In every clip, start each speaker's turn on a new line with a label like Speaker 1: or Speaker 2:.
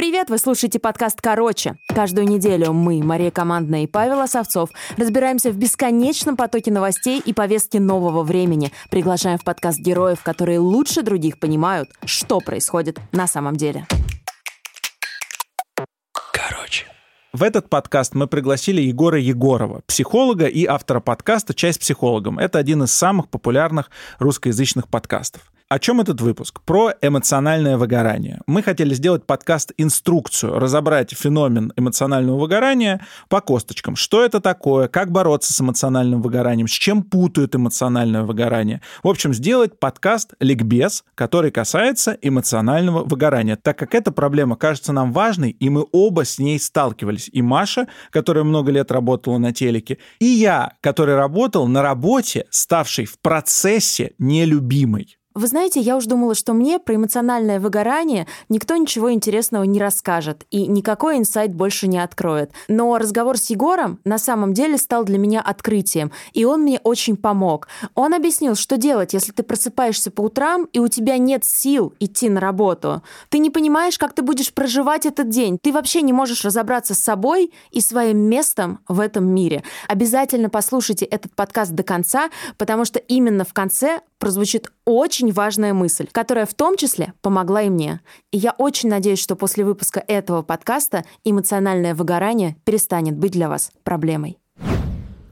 Speaker 1: Привет, вы слушаете подкаст «Короче». Каждую неделю мы, Мария Командная и Павел Осовцов, разбираемся в бесконечном потоке новостей и повестки нового времени. Приглашаем в подкаст героев, которые лучше других понимают, что происходит на самом деле.
Speaker 2: Короче. В этот подкаст мы пригласили Егора Егорова, психолога и автора подкаста «Часть психологом». Это один из самых популярных русскоязычных подкастов. О чем этот выпуск? Про эмоциональное выгорание. Мы хотели сделать подкаст-инструкцию, разобрать феномен эмоционального выгорания по косточкам. Что это такое, как бороться с эмоциональным выгоранием, с чем путают эмоциональное выгорание. В общем, сделать подкаст-ликбез, который касается эмоционального выгорания, так как эта проблема кажется нам важной, и мы оба с ней сталкивались. И Маша, которая много лет работала на телеке, и я, который работал на работе, ставшей в процессе нелюбимой.
Speaker 1: Вы знаете, я уж думала, что мне про эмоциональное выгорание никто ничего интересного не расскажет и никакой инсайт больше не откроет. Но разговор с Егором на самом деле стал для меня открытием, и он мне очень помог. Он объяснил, что делать, если ты просыпаешься по утрам и у тебя нет сил идти на работу. Ты не понимаешь, как ты будешь проживать этот день. Ты вообще не можешь разобраться с собой и своим местом в этом мире. Обязательно послушайте этот подкаст до конца, потому что именно в конце прозвучит очень важная мысль, которая в том числе помогла и мне. И я очень надеюсь, что после выпуска этого подкаста эмоциональное выгорание перестанет быть для вас проблемой.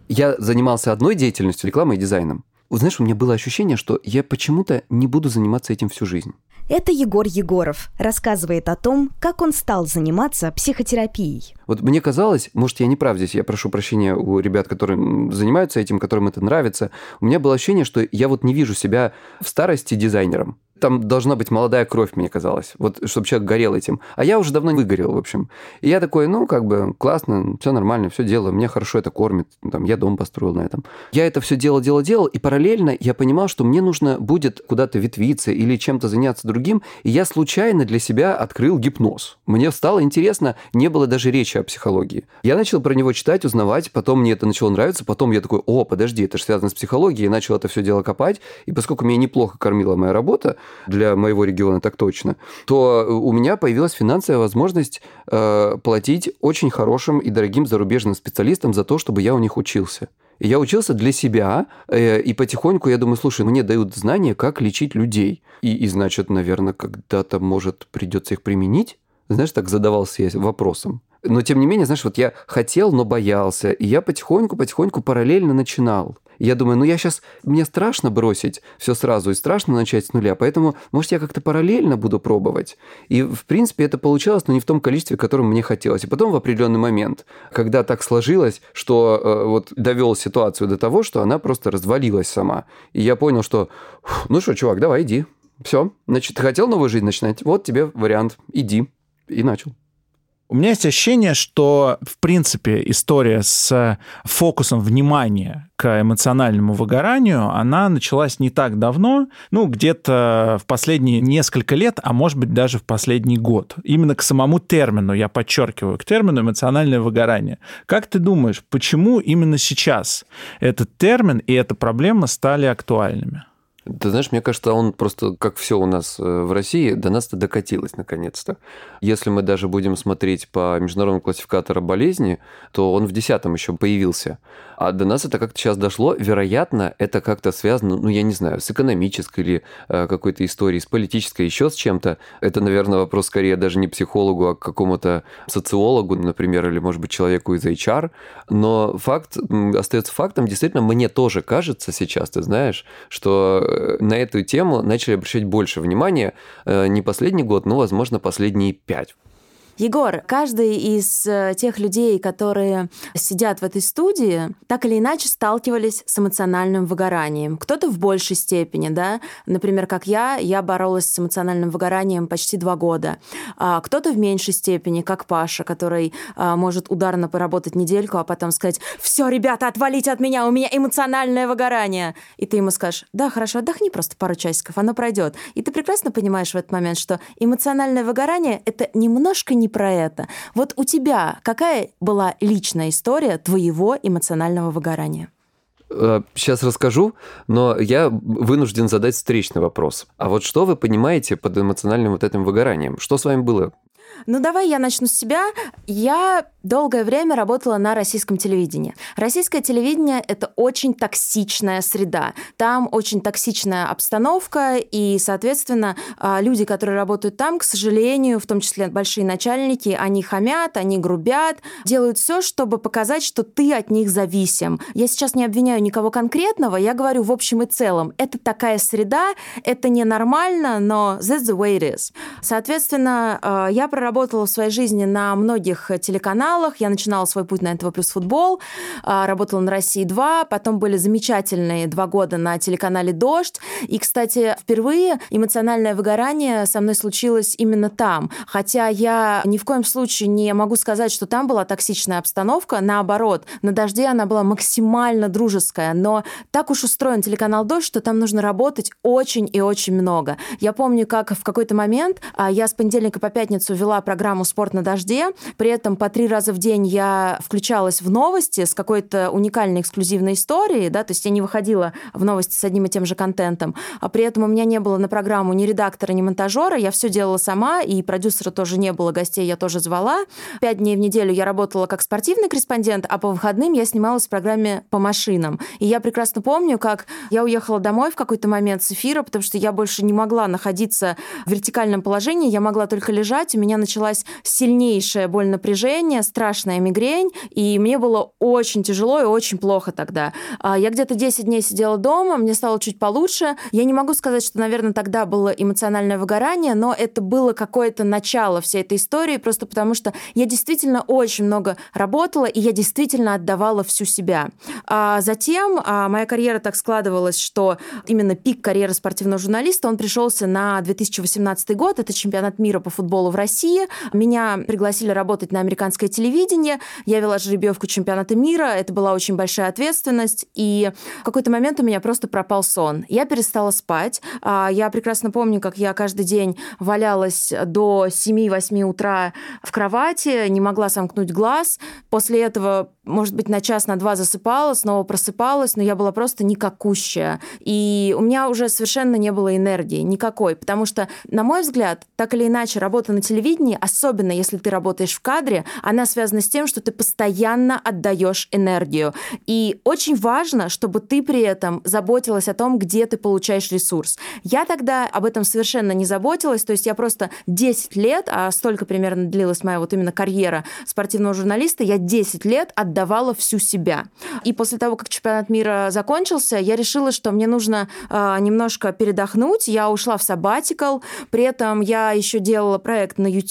Speaker 3: Я занимался одной деятельностью, рекламой и дизайном. Знаешь, у меня было ощущение, что я почему-то не буду заниматься этим всю жизнь.
Speaker 4: Это Егор Егоров рассказывает о том, как он стал заниматься психотерапией.
Speaker 3: Вот мне казалось, может, я не прав здесь, я прошу прощения у ребят, которые занимаются этим, которым это нравится. У меня было ощущение, что я вот не вижу себя в старости дизайнером. Там должна быть молодая кровь, мне казалось, вот чтобы человек горел этим. А я уже давно выгорел, в общем. И я такой, ну, как бы, классно, все нормально, все делаю, мне хорошо это кормит, там, я дом построил на этом. Я это все делал, делал, делал, и параллельно я понимал, что мне нужно будет куда-то ветвиться или чем-то заняться другим, и я случайно для себя открыл гипноз. Мне стало интересно, не было даже речи о психологии. Я начал про него читать, узнавать, потом мне это начало нравиться, потом я такой, о, подожди, это же связано с психологией, и начал это все дело копать, и поскольку меня неплохо кормила моя работа, для моего региона так точно, то у меня появилась финансовая возможность э, платить очень хорошим и дорогим зарубежным специалистам за то, чтобы я у них учился. Я учился для себя, э, и потихоньку я думаю, слушай, мне дают знания, как лечить людей. И, и значит, наверное, когда-то, может, придется их применить. Знаешь, так задавался я вопросом. Но тем не менее, знаешь, вот я хотел, но боялся. И я потихоньку-потихоньку параллельно начинал я думаю, ну я сейчас, мне страшно бросить все сразу и страшно начать с нуля, поэтому, может, я как-то параллельно буду пробовать. И, в принципе, это получалось, но не в том количестве, которым мне хотелось. И потом в определенный момент, когда так сложилось, что э, вот довел ситуацию до того, что она просто развалилась сама. И я понял, что, ну что, чувак, давай, иди. Все, значит, ты хотел новую жизнь начинать? Вот тебе вариант, иди. И начал.
Speaker 2: У меня есть ощущение, что, в принципе, история с фокусом внимания к эмоциональному выгоранию, она началась не так давно, ну, где-то в последние несколько лет, а может быть даже в последний год. Именно к самому термину, я подчеркиваю, к термину эмоциональное выгорание. Как ты думаешь, почему именно сейчас этот термин и эта проблема стали актуальными?
Speaker 3: Ты знаешь, мне кажется, он просто, как все у нас э, в России, до нас-то докатилось наконец-то. Если мы даже будем смотреть по международному классификатору болезни, то он в десятом еще появился. А до нас это как-то сейчас дошло. Вероятно, это как-то связано, ну, я не знаю, с экономической или э, какой-то историей, с политической, еще с чем-то. Это, наверное, вопрос скорее даже не психологу, а к какому-то социологу, например, или, может быть, человеку из HR. Но факт остается фактом. Действительно, мне тоже кажется сейчас, ты знаешь, что на эту тему начали обращать больше внимания э, не последний год, но, возможно, последние пять.
Speaker 1: Егор, каждый из э, тех людей, которые сидят в этой студии, так или иначе сталкивались с эмоциональным выгоранием. Кто-то в большей степени, да, например, как я, я боролась с эмоциональным выгоранием почти два года. А кто-то в меньшей степени, как Паша, который а, может ударно поработать недельку, а потом сказать, все, ребята, отвалите от меня, у меня эмоциональное выгорание. И ты ему скажешь, да, хорошо, отдохни просто пару часиков, оно пройдет. И ты прекрасно понимаешь в этот момент, что эмоциональное выгорание — это немножко не про это. Вот у тебя какая была личная история твоего эмоционального выгорания?
Speaker 3: Сейчас э, расскажу, но я вынужден задать встречный вопрос. А вот что вы понимаете под эмоциональным вот этим выгоранием? Что с вами было?
Speaker 1: Ну, давай я начну с себя. Я долгое время работала на российском телевидении. Российское телевидение — это очень токсичная среда. Там очень токсичная обстановка, и, соответственно, а, люди, которые работают там, к сожалению, в том числе большие начальники, они хамят, они грубят, делают все, чтобы показать, что ты от них зависим. Я сейчас не обвиняю никого конкретного, я говорю в общем и целом. Это такая среда, это ненормально, но that's the way it is. Соответственно, а, я проработала в своей жизни на многих телеканалах. Я начинала свой путь на НТВ плюс футбол, а, работала на России 2, потом были замечательные два года на телеканале Дождь. И, кстати, впервые эмоциональное выгорание со мной случилось именно там. Хотя я ни в коем случае не могу сказать, что там была токсичная обстановка. Наоборот, на Дожде она была максимально дружеская. Но так уж устроен телеканал Дождь, что там нужно работать очень и очень много. Я помню, как в какой-то момент а, я с понедельника по пятницу вела программу «Спорт на дожде». При этом по три раза в день я включалась в новости с какой-то уникальной эксклюзивной историей, да, то есть я не выходила в новости с одним и тем же контентом, а при этом у меня не было на программу ни редактора, ни монтажера, я все делала сама, и продюсера тоже не было, гостей я тоже звала. Пять дней в неделю я работала как спортивный корреспондент, а по выходным я снималась в программе по машинам. И я прекрасно помню, как я уехала домой в какой-то момент с эфира, потому что я больше не могла находиться в вертикальном положении, я могла только лежать, у меня началась сильнейшая боль напряжения, страшная мигрень, и мне было очень тяжело и очень плохо тогда. А, я где-то 10 дней сидела дома, мне стало чуть получше. Я не могу сказать, что, наверное, тогда было эмоциональное выгорание, но это было какое-то начало всей этой истории, просто потому что я действительно очень много работала, и я действительно отдавала всю себя. А затем а, моя карьера так складывалась, что именно пик карьеры спортивного журналиста, он пришелся на 2018 год, это чемпионат мира по футболу в России. Меня пригласили работать на американское телевидение, я вела жеребьевку чемпионата мира, это была очень большая ответственность, и в какой-то момент у меня просто пропал сон. Я перестала спать. А, я прекрасно помню, как я каждый день валялась до 7-8 утра в кровати, не могла сомкнуть глаз. После этого, может быть, на час, на два засыпала, снова просыпалась, но я была просто никакущая. И у меня уже совершенно не было энергии, никакой. Потому что, на мой взгляд, так или иначе, работа на телевидении, особенно если ты работаешь в кадре, она связана с тем, что ты постоянно отдаешь энергию. И очень важно, чтобы ты при этом заботилась о том, где ты получаешь ресурс. Я тогда об этом совершенно не заботилась, то есть я просто 10 лет, а столько примерно длилась моя вот именно карьера спортивного журналиста, я 10 лет отдавала всю себя. И после того, как чемпионат мира закончился, я решила, что мне нужно э, немножко передохнуть. Я ушла в сабатикал, при этом я еще делала проект на YouTube,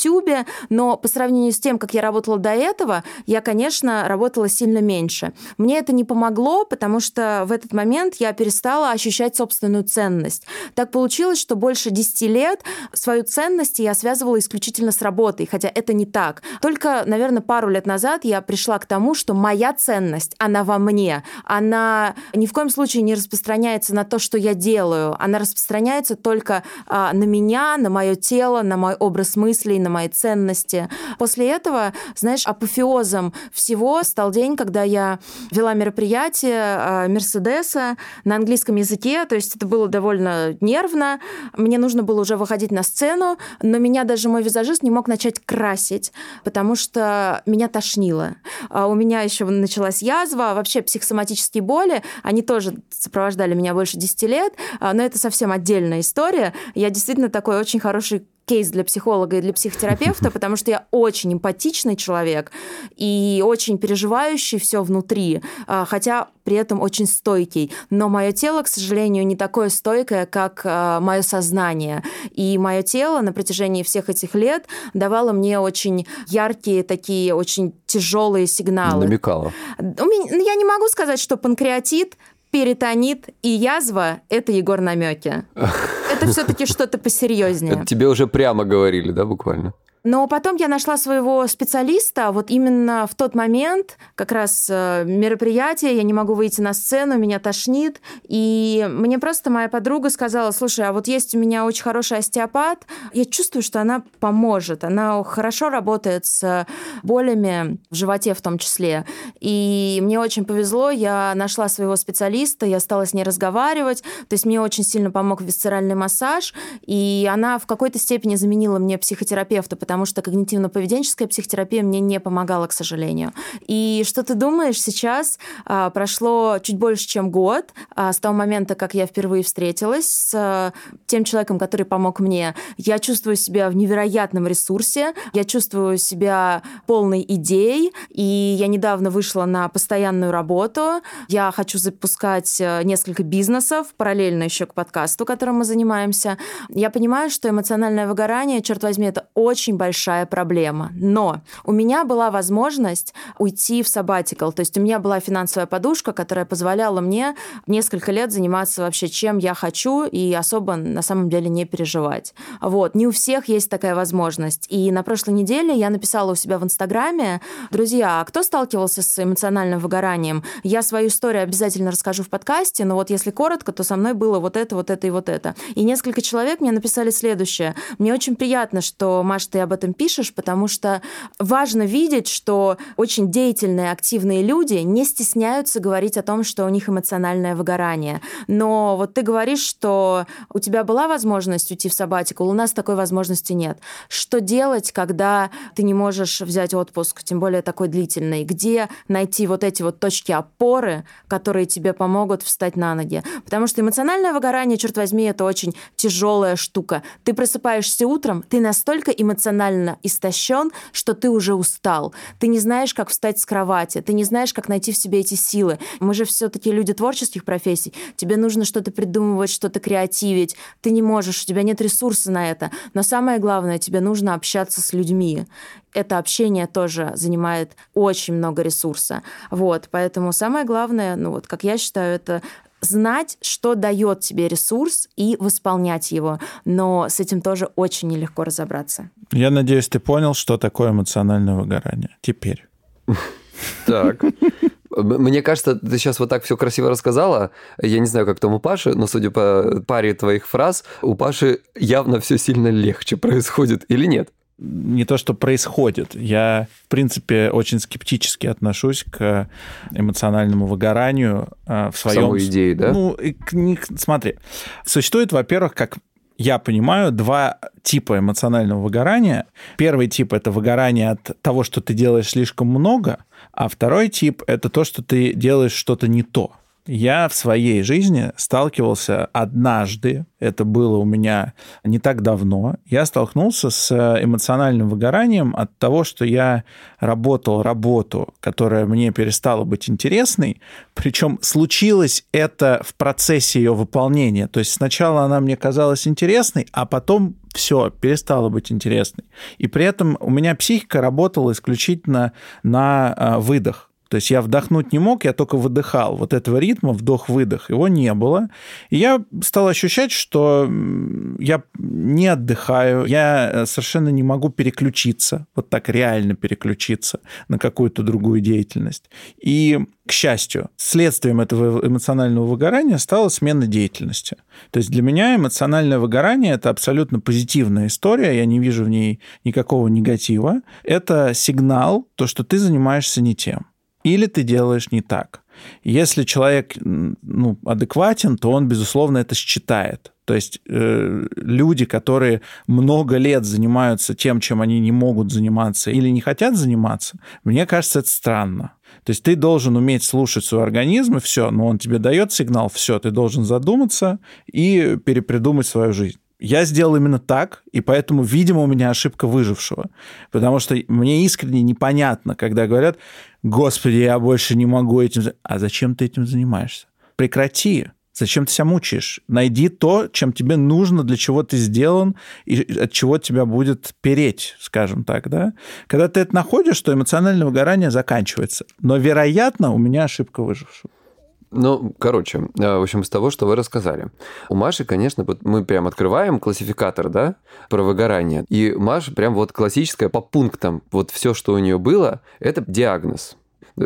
Speaker 1: но по сравнению с тем, как я работала до этого, я, конечно, работала сильно меньше. Мне это не помогло, потому что в этот момент я перестала ощущать собственную ценность. Так получилось, что больше 10 лет свою ценность я связывала исключительно с работой, хотя это не так. Только, наверное, пару лет назад я пришла к тому, что моя ценность, она во мне. Она ни в коем случае не распространяется на то, что я делаю. Она распространяется только а, на меня, на мое тело, на мой образ мыслей, на мои ценности. После этого, знаешь, апофеозом всего стал день, когда я вела мероприятие а, Мерседеса на английском языке, то есть это было довольно нервно. Мне нужно было уже выходить на сцену, но меня даже мой визажист не мог начать красить, потому что меня тошнило. А у меня еще началась язва, вообще психосоматические боли, они тоже сопровождали меня больше 10 лет, а, но это совсем отдельная история. Я действительно такой очень хороший кейс для психолога и для психотерапевта, потому что я очень эмпатичный человек и очень переживающий все внутри, а, хотя при этом очень стойкий. Но мое тело, к сожалению, не такое стойкое, как а, мое сознание. И мое тело на протяжении всех этих лет давало мне очень яркие, такие очень тяжелые сигналы.
Speaker 3: Намекала.
Speaker 1: Ну, я не могу сказать, что панкреатит перитонит и язва – это Егор намеки. Все-таки что-то посерьезнее.
Speaker 3: Это тебе уже прямо говорили, да, буквально?
Speaker 1: Но потом я нашла своего специалиста вот именно в тот момент, как раз э, мероприятие, я не могу выйти на сцену, меня тошнит, и мне просто моя подруга сказала, слушай, а вот есть у меня очень хороший остеопат, я чувствую, что она поможет, она хорошо работает с болями в животе в том числе, и мне очень повезло, я нашла своего специалиста, я стала с ней разговаривать, то есть мне очень сильно помог висцеральный массаж, и она в какой-то степени заменила мне психотерапевта, потому потому что когнитивно-поведенческая психотерапия мне не помогала, к сожалению. И что ты думаешь, сейчас а, прошло чуть больше, чем год а, с того момента, как я впервые встретилась с а, тем человеком, который помог мне. Я чувствую себя в невероятном ресурсе, я чувствую себя полной идей, и я недавно вышла на постоянную работу. Я хочу запускать э, несколько бизнесов параллельно еще к подкасту, которым мы занимаемся. Я понимаю, что эмоциональное выгорание, черт возьми, это очень большая проблема. Но у меня была возможность уйти в sabbatical, то есть у меня была финансовая подушка, которая позволяла мне несколько лет заниматься вообще чем я хочу и особо на самом деле не переживать. Вот. Не у всех есть такая возможность. И на прошлой неделе я написала у себя в Инстаграме, друзья, а кто сталкивался с эмоциональным выгоранием? Я свою историю обязательно расскажу в подкасте, но вот если коротко, то со мной было вот это, вот это и вот это. И несколько человек мне написали следующее. Мне очень приятно, что, Маш, ты об этом пишешь, потому что важно видеть, что очень деятельные, активные люди не стесняются говорить о том, что у них эмоциональное выгорание. Но вот ты говоришь, что у тебя была возможность уйти в сабатикул, у нас такой возможности нет. Что делать, когда ты не можешь взять отпуск, тем более такой длительный? Где найти вот эти вот точки опоры, которые тебе помогут встать на ноги? Потому что эмоциональное выгорание, черт возьми, это очень тяжелая штука. Ты просыпаешься утром, ты настолько эмоционально истощен, что ты уже устал. Ты не знаешь, как встать с кровати, ты не знаешь, как найти в себе эти силы. Мы же все-таки люди творческих профессий. Тебе нужно что-то придумывать, что-то креативить. Ты не можешь, у тебя нет ресурса на это. Но самое главное, тебе нужно общаться с людьми. Это общение тоже занимает очень много ресурса. Вот, поэтому самое главное, ну вот, как я считаю, это знать, что дает тебе ресурс и восполнять его. Но с этим тоже очень нелегко разобраться.
Speaker 2: Я надеюсь, ты понял, что такое эмоциональное выгорание. Теперь.
Speaker 3: Так. Мне кажется, ты сейчас вот так все красиво рассказала. Я не знаю, как там у Паши, но судя по паре твоих фраз, у Паши явно все сильно легче происходит или нет?
Speaker 2: Не то, что происходит. Я, в принципе, очень скептически отношусь к эмоциональному выгоранию э, в своем...
Speaker 3: Самой идее, да?
Speaker 2: Ну, к смотри, существует, во-первых, как я понимаю, два типа эмоционального выгорания. Первый тип – это выгорание от того, что ты делаешь слишком много, а второй тип – это то, что ты делаешь что-то не то. Я в своей жизни сталкивался однажды, это было у меня не так давно, я столкнулся с эмоциональным выгоранием от того, что я работал работу, которая мне перестала быть интересной, причем случилось это в процессе ее выполнения. То есть сначала она мне казалась интересной, а потом все, перестала быть интересной. И при этом у меня психика работала исключительно на а, выдох. То есть я вдохнуть не мог, я только выдыхал. Вот этого ритма вдох-выдох, его не было. И я стал ощущать, что я не отдыхаю, я э, совершенно не могу переключиться, вот так реально переключиться на какую-то другую деятельность. И, к счастью, следствием этого эмоционального выгорания стала смена деятельности. То есть для меня эмоциональное выгорание – это абсолютно позитивная история, я не вижу в ней никакого негатива. Это сигнал, то, что ты занимаешься не тем или ты делаешь не так. Если человек ну, адекватен, то он, безусловно, это считает. То есть э, люди, которые много лет занимаются тем, чем они не могут заниматься или не хотят заниматься, мне кажется, это странно. То есть ты должен уметь слушать свой организм, и все, но он тебе дает сигнал, все, ты должен задуматься и перепридумать свою жизнь. Я сделал именно так, и поэтому, видимо, у меня ошибка выжившего. Потому что мне искренне непонятно, когда говорят, господи, я больше не могу этим... А зачем ты этим занимаешься? Прекрати. Зачем ты себя мучаешь? Найди то, чем тебе нужно, для чего ты сделан, и от чего тебя будет переть, скажем так, да? Когда ты это находишь, то эмоциональное выгорание заканчивается. Но, вероятно, у меня ошибка выжившего.
Speaker 3: Ну, короче, э, в общем, с того, что вы рассказали. У Маши, конечно, мы прям открываем классификатор, да, про выгорание. И Маша прям вот классическая по пунктам. Вот все, что у нее было, это диагноз.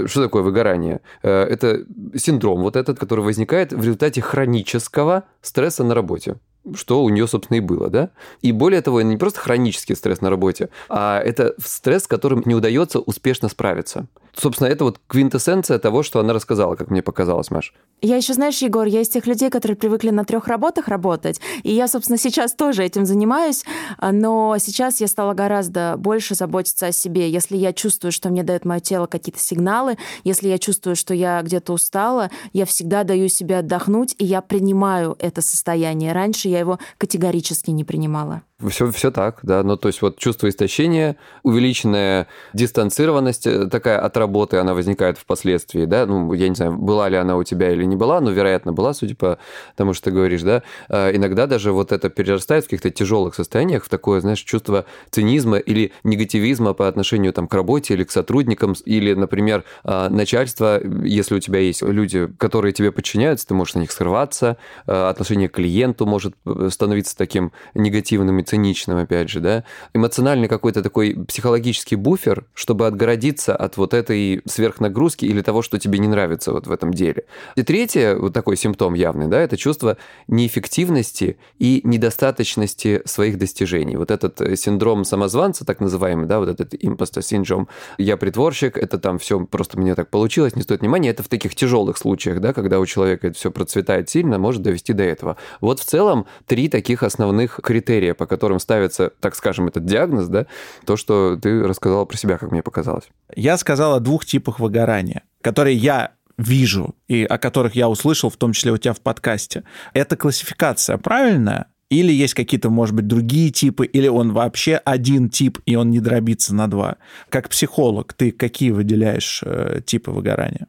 Speaker 3: Что такое выгорание? Э, это синдром вот этот, который возникает в результате хронического стресса на работе. Что у нее, собственно, и было, да? И более того, это не просто хронический стресс на работе, а это стресс, с которым не удается успешно справиться. Собственно, это вот квинтэссенция того, что она рассказала, как мне показалось, Маш.
Speaker 1: Я еще, знаешь, Егор, я из тех людей, которые привыкли на трех работах работать, и я, собственно, сейчас тоже этим занимаюсь, но сейчас я стала гораздо больше заботиться о себе. Если я чувствую, что мне дает мое тело какие-то сигналы, если я чувствую, что я где-то устала, я всегда даю себе отдохнуть, и я принимаю это состояние. Раньше я его категорически не принимала.
Speaker 3: Все, все так, да. Ну, то есть вот чувство истощения, увеличенная дистанцированность э, такая от работы, она возникает впоследствии, да. Ну, я не знаю, была ли она у тебя или не была, но, вероятно, была, судя по тому, что ты говоришь, да. А, иногда даже вот это перерастает в каких-то тяжелых состояниях в такое, знаешь, чувство цинизма или негативизма по отношению там к работе или к сотрудникам, или, например, а, начальство, если у тебя есть люди, которые тебе подчиняются, ты можешь на них срываться, а, отношение к клиенту может э, становиться таким негативным и циничным, опять же, да, эмоциональный какой-то такой психологический буфер, чтобы отгородиться от вот этой сверхнагрузки или того, что тебе не нравится вот в этом деле. И третье, вот такой симптом явный, да, это чувство неэффективности и недостаточности своих достижений. Вот этот э, синдром самозванца, так называемый, да, вот этот импостер синдром, я притворщик, это там все просто мне так получилось, не стоит внимания, это в таких тяжелых случаях, да, когда у человека это все процветает сильно, может довести до этого. Вот в целом три таких основных критерия, по которым которым ставится, так скажем, этот диагноз, да, то, что ты рассказала про себя, как мне показалось.
Speaker 2: Я сказал о двух типах выгорания, которые я вижу и о которых я услышал, в том числе у тебя в подкасте. Это классификация правильная? Или есть какие-то, может быть, другие типы, или он вообще один тип, и он не дробится на два. Как психолог, ты какие выделяешь э, типы выгорания?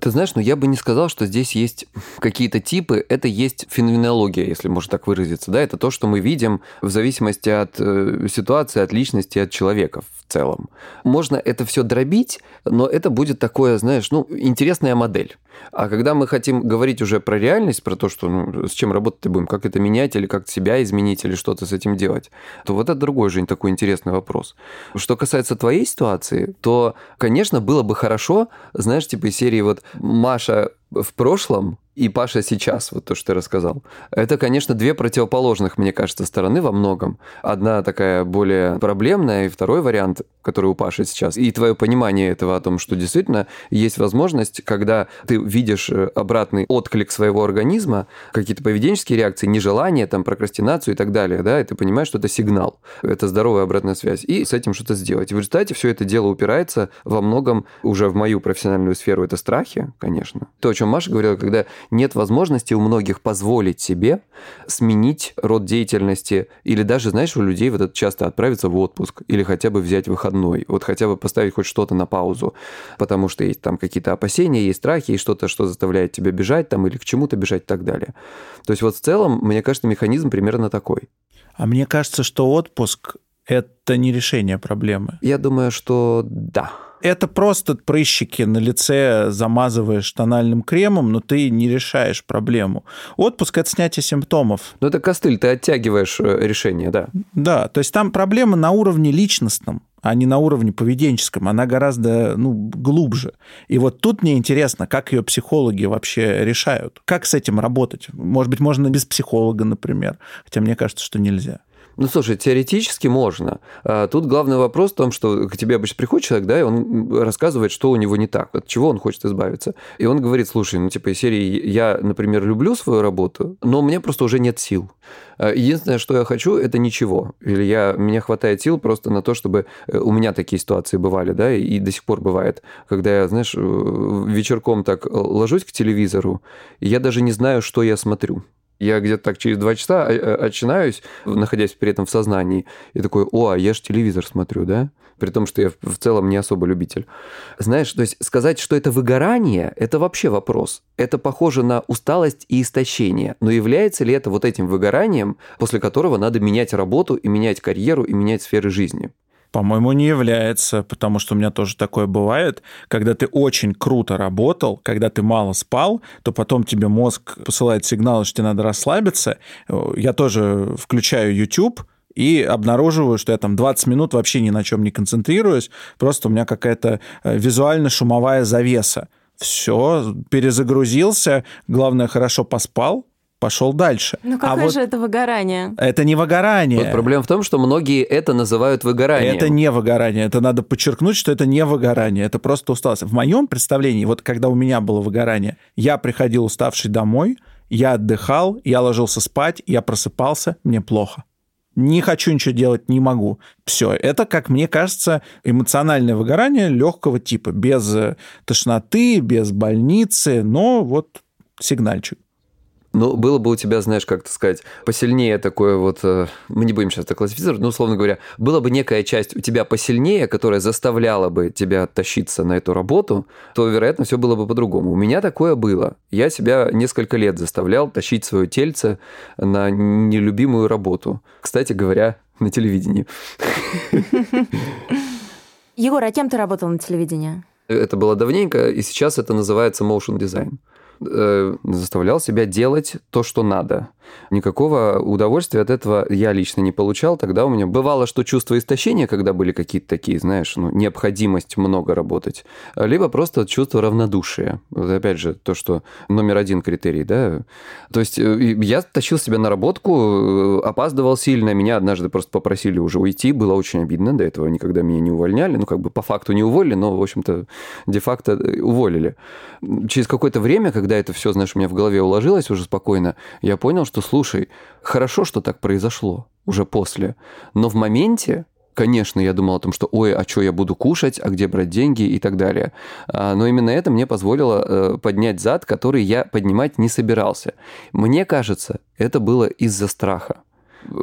Speaker 3: Ты знаешь, ну я бы не сказал, что здесь есть какие-то типы. Это есть феноменология, если можно так выразиться. Да? Это то, что мы видим в зависимости от э, ситуации, от личности, от человека в целом. Можно это все дробить, но это будет такое, знаешь, ну, интересная модель. А когда мы хотим говорить уже про реальность, про то, что ну, с чем работать будем, как это менять, или как себя изменить, или что-то с этим делать, то вот это другой, же такой интересный вопрос. Что касается твоей ситуации, то, конечно, было бы хорошо, знаешь, типа из серии вот Маша в прошлом и Паша сейчас, вот то, что ты рассказал. Это, конечно, две противоположных, мне кажется, стороны во многом. Одна такая более проблемная, и второй вариант, который у Паши сейчас. И твое понимание этого о том, что действительно есть возможность, когда ты видишь э, обратный отклик своего организма, какие-то поведенческие реакции, нежелание, там, прокрастинацию и так далее, да, и ты понимаешь, что это сигнал, это здоровая обратная связь, и с этим что-то сделать. И в результате все это дело упирается во многом уже в мою профессиональную сферу, это страхи, конечно. То, о чем Маша говорила, когда нет возможности у многих позволить себе сменить род деятельности или даже, знаешь, у людей вот это часто отправиться в отпуск или хотя бы взять выходной, вот хотя бы поставить хоть что-то на паузу, потому что есть там какие-то опасения, есть страхи, есть что-то, что заставляет тебя бежать там или к чему-то бежать и так далее. То есть вот в целом, мне кажется, механизм примерно такой.
Speaker 2: А мне кажется, что отпуск – это не решение проблемы.
Speaker 3: Я думаю, что да
Speaker 2: это просто прыщики на лице замазываешь тональным кремом, но ты не решаешь проблему. Отпуск – это снятие симптомов.
Speaker 3: Ну, это костыль, ты оттягиваешь э, решение, да.
Speaker 2: Да, то есть там проблема на уровне личностном, а не на уровне поведенческом. Она гораздо ну, глубже. И вот тут мне интересно, как ее психологи вообще решают. Как с этим работать? Может быть, можно без психолога, например. Хотя мне кажется, что нельзя.
Speaker 3: Ну, слушай, теоретически можно. А тут главный вопрос в том, что к тебе обычно приходит человек, да, и он рассказывает, что у него не так, от чего он хочет избавиться. И он говорит, слушай, ну, типа, из серии, я, например, люблю свою работу, но у меня просто уже нет сил. А единственное, что я хочу, это ничего. Или я, мне хватает сил просто на то, чтобы... Э, у меня такие ситуации бывали, да, и до сих пор бывает, когда я, знаешь, э, вечерком так ложусь к телевизору, и я даже не знаю, что я смотрю. Я где-то так через два часа э, очинаюсь, находясь при этом в сознании, и такой, о, а я же телевизор смотрю, да? При том, что я в целом не особо любитель. Знаешь, то есть сказать, что это выгорание, это вообще вопрос. Это похоже на усталость и истощение. Но является ли это вот этим выгоранием, после которого надо менять работу и менять карьеру и менять сферы жизни?
Speaker 2: По-моему, не является, потому что у меня тоже такое бывает. Когда ты очень круто работал, когда ты мало спал, то потом тебе мозг посылает сигнал, что тебе надо расслабиться. Я тоже включаю YouTube, и обнаруживаю, что я там 20 минут вообще ни на чем не концентрируюсь, просто у меня какая-то э, визуально-шумовая завеса. Все, перезагрузился, главное, хорошо поспал, пошел дальше.
Speaker 1: Ну
Speaker 2: а
Speaker 1: какое
Speaker 2: вот
Speaker 1: же это выгорание?
Speaker 2: это не выгорание.
Speaker 3: Вот проблема в том, что многие это называют выгоранием.
Speaker 2: Это не выгорание. Это надо подчеркнуть, что это не выгорание. Это просто усталость. В моем представлении, вот когда у меня было выгорание, я приходил уставший домой, я отдыхал, я ложился спать, я просыпался, мне плохо. Не хочу ничего делать, не могу. Все. Это, как мне кажется, эмоциональное выгорание легкого типа, без э, тошноты, без больницы, но вот сигнальчик.
Speaker 3: Ну, было бы у тебя, знаешь, как-то сказать, посильнее такое вот... э, Мы не будем сейчас это классифицировать, но, условно говоря, была бы некая часть у тебя посильнее, которая заставляла бы тебя тащиться на эту работу, то, вероятно, все было бы по-другому. У меня такое было. Я себя несколько лет заставлял тащить свое тельце на нелюбимую работу. Кстати говоря, на телевидении.
Speaker 1: Егор, а кем ты работал на телевидении?
Speaker 3: Это было давненько, и сейчас это называется motion design. Э, Заставлял себя делать то, что надо. Никакого удовольствия от этого я лично не получал. Тогда у меня бывало, что чувство истощения, когда были какие-то такие, знаешь, ну, необходимость много работать, либо просто чувство равнодушия. Вот опять же, то, что номер один критерий, да. То есть э, я тащил себя на работку, э, опаздывал сильно, меня однажды просто попросили уже уйти, было очень обидно, до этого никогда меня не увольняли, ну, как бы по факту не уволили, но, в общем-то, де-факто э, уволили. Через какое-то время, когда это все, знаешь, у меня в голове уложилось уже спокойно, я понял, что, слушай, хорошо, что так произошло уже после, но в моменте Конечно, я думал о том, что ой, а что я буду кушать, а где брать деньги и так далее. А, Но именно это мне позволило э, поднять зад, который я поднимать не собирался. Мне кажется, это было из-за страха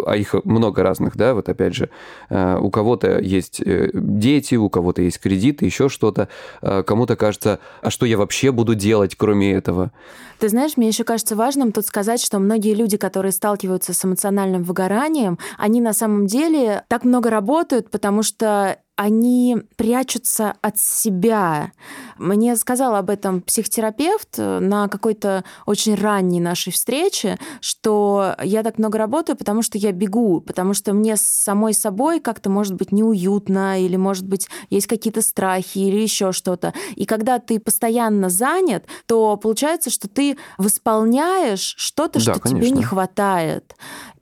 Speaker 3: а их много разных, да, вот опять же, э, у кого-то есть э, дети, у кого-то есть кредиты, еще что-то, Э, кому-то кажется, а что я вообще буду делать, кроме этого?
Speaker 1: Ты знаешь, мне еще кажется важным тут сказать, что многие люди, которые сталкиваются с эмоциональным выгоранием, они на самом деле так много работают, потому что они прячутся от себя. Мне сказал об этом психотерапевт на какой-то очень ранней нашей встрече, что я так много работаю, потому что я бегу, потому что мне с самой собой как-то может быть неуютно, или, может быть, есть какие-то страхи или еще что-то. И когда ты постоянно занят, то получается, что ты восполняешь что-то,
Speaker 3: Да,
Speaker 1: что тебе не хватает.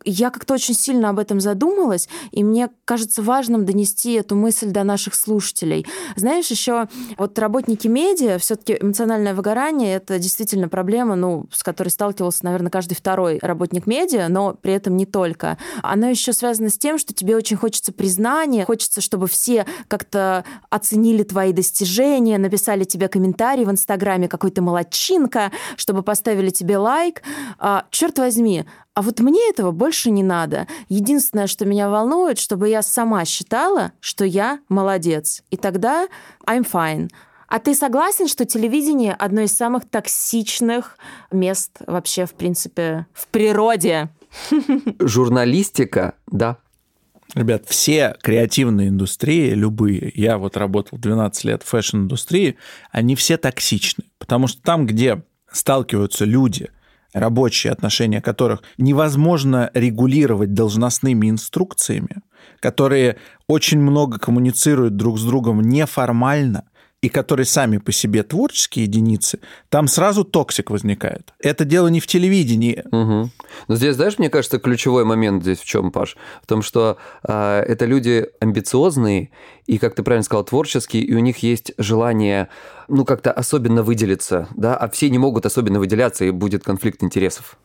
Speaker 1: Я как-то очень сильно об этом задумалась, и мне кажется важным донести эту мысль до наших слушателей. Знаешь, еще вот работники медиа, все-таки эмоциональное выгорание это действительно проблема, ну, с которой сталкивался, наверное, каждый второй работник медиа, но при этом не только. Оно еще связано с тем, что тебе очень хочется признания, хочется, чтобы все как-то оценили твои достижения, написали тебе комментарий в Инстаграме, какой ты молодчинка, чтобы поставили тебе лайк. А, черт возьми, а вот мне этого больше не надо. Единственное, что меня волнует, чтобы я сама считала, что я молодец. И тогда I'm fine. А ты согласен, что телевидение одно из самых токсичных мест вообще, в принципе, в природе?
Speaker 3: Журналистика, да.
Speaker 2: Ребят, все креативные индустрии, любые, я вот работал 12 лет в fashion-индустрии, они все токсичны. Потому что там, где сталкиваются люди, рабочие отношения которых невозможно регулировать должностными инструкциями, которые очень много коммуницируют друг с другом неформально, и которые сами по себе творческие единицы, там сразу токсик возникает. Это дело не в телевидении.
Speaker 3: Угу. Но здесь, знаешь, мне кажется, ключевой момент здесь в чем, Паш? В том, что э, это люди амбициозные и, как ты правильно сказал, творческие, и у них есть желание, ну, как-то особенно выделиться, да, а все не могут особенно выделяться, и будет конфликт интересов.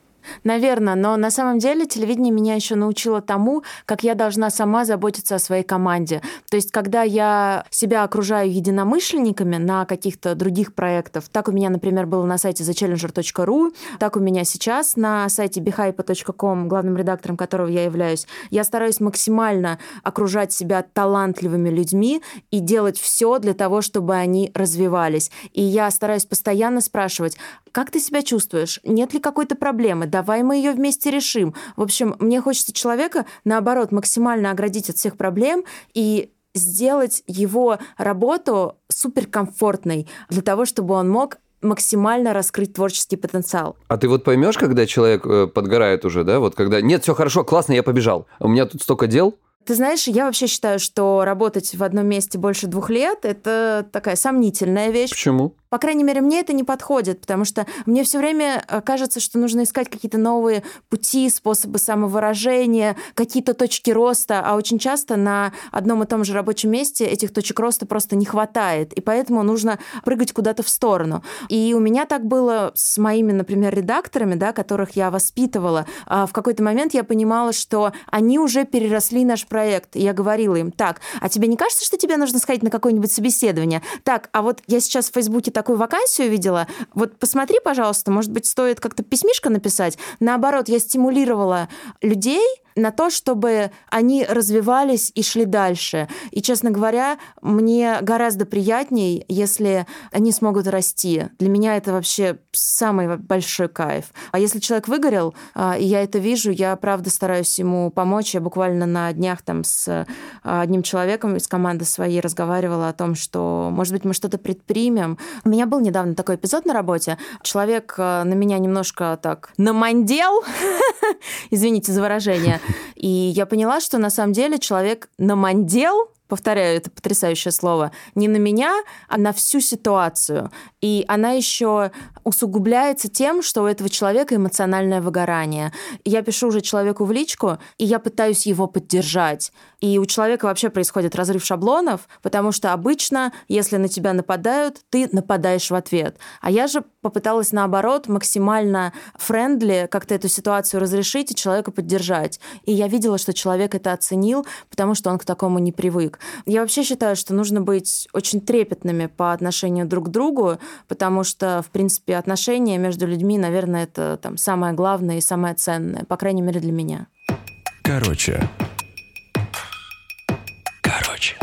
Speaker 1: Наверное, но на самом деле телевидение меня еще научило тому, как я должна сама заботиться о своей команде. То есть, когда я себя окружаю единомышленниками на каких-то других проектах, так у меня, например, было на сайте thechallenger.ru, так у меня сейчас на сайте behype.com, главным редактором которого я являюсь, я стараюсь максимально окружать себя талантливыми людьми и делать все для того, чтобы они развивались. И я стараюсь постоянно спрашивать, как ты себя чувствуешь? Нет ли какой-то проблемы? Давай мы ее вместе решим. В общем, мне хочется человека, наоборот, максимально оградить от всех проблем и сделать его работу суперкомфортной для того, чтобы он мог максимально раскрыть творческий потенциал.
Speaker 3: А ты вот поймешь, когда человек э, подгорает уже, да, вот когда нет, все хорошо, классно, я побежал, у меня тут столько дел,
Speaker 1: Ты знаешь, я вообще считаю, что работать в одном месте больше двух лет – это такая сомнительная вещь.
Speaker 3: почему?
Speaker 1: По крайней мере, мне это не подходит, потому что мне все время э, кажется, что нужно искать какие-то новые пути, способы самовыражения, какие-то точки роста, а очень часто на одном и том же рабочем месте этих точек роста просто не хватает, и поэтому нужно прыгать куда-то в сторону. И у меня так было с моими, например, редакторами, да, которых я воспитывала. А в какой-то момент я понимала, что они уже переросли наш проект. И я говорила им, так, а тебе не кажется, что тебе нужно сходить на какое-нибудь собеседование? Так, а вот я сейчас в Фейсбуке такую вакансию видела, вот посмотри, пожалуйста, может быть, стоит как-то письмишко написать. Наоборот, я стимулировала людей на то, чтобы они развивались и шли дальше. И, честно говоря, мне гораздо приятней, если они смогут расти. Для меня это вообще самый большой кайф. А если человек выгорел, а, и я это вижу, я правда стараюсь ему помочь. Я буквально на днях там с а, одним человеком из команды своей разговаривала о том, что, может быть, мы что-то предпримем. У меня был недавно такой эпизод на работе. Человек а, на меня немножко так намандел, извините за выражение, и я поняла, что на самом деле человек намандел, повторяю это потрясающее слово, не на меня, а на всю ситуацию. И она еще усугубляется тем, что у этого человека эмоциональное выгорание. Я пишу уже человеку в личку, и я пытаюсь его поддержать. И у человека вообще происходит разрыв шаблонов, потому что обычно, если на тебя нападают, ты нападаешь в ответ. А я же попыталась наоборот максимально френдли как-то эту ситуацию разрешить и человека поддержать. И я видела, что человек это оценил, потому что он к такому не привык. Я вообще считаю, что нужно быть очень трепетными по отношению друг к другу, потому что, в принципе, отношения между людьми, наверное, это там самое главное и самое ценное, по крайней мере, для меня.
Speaker 5: Короче,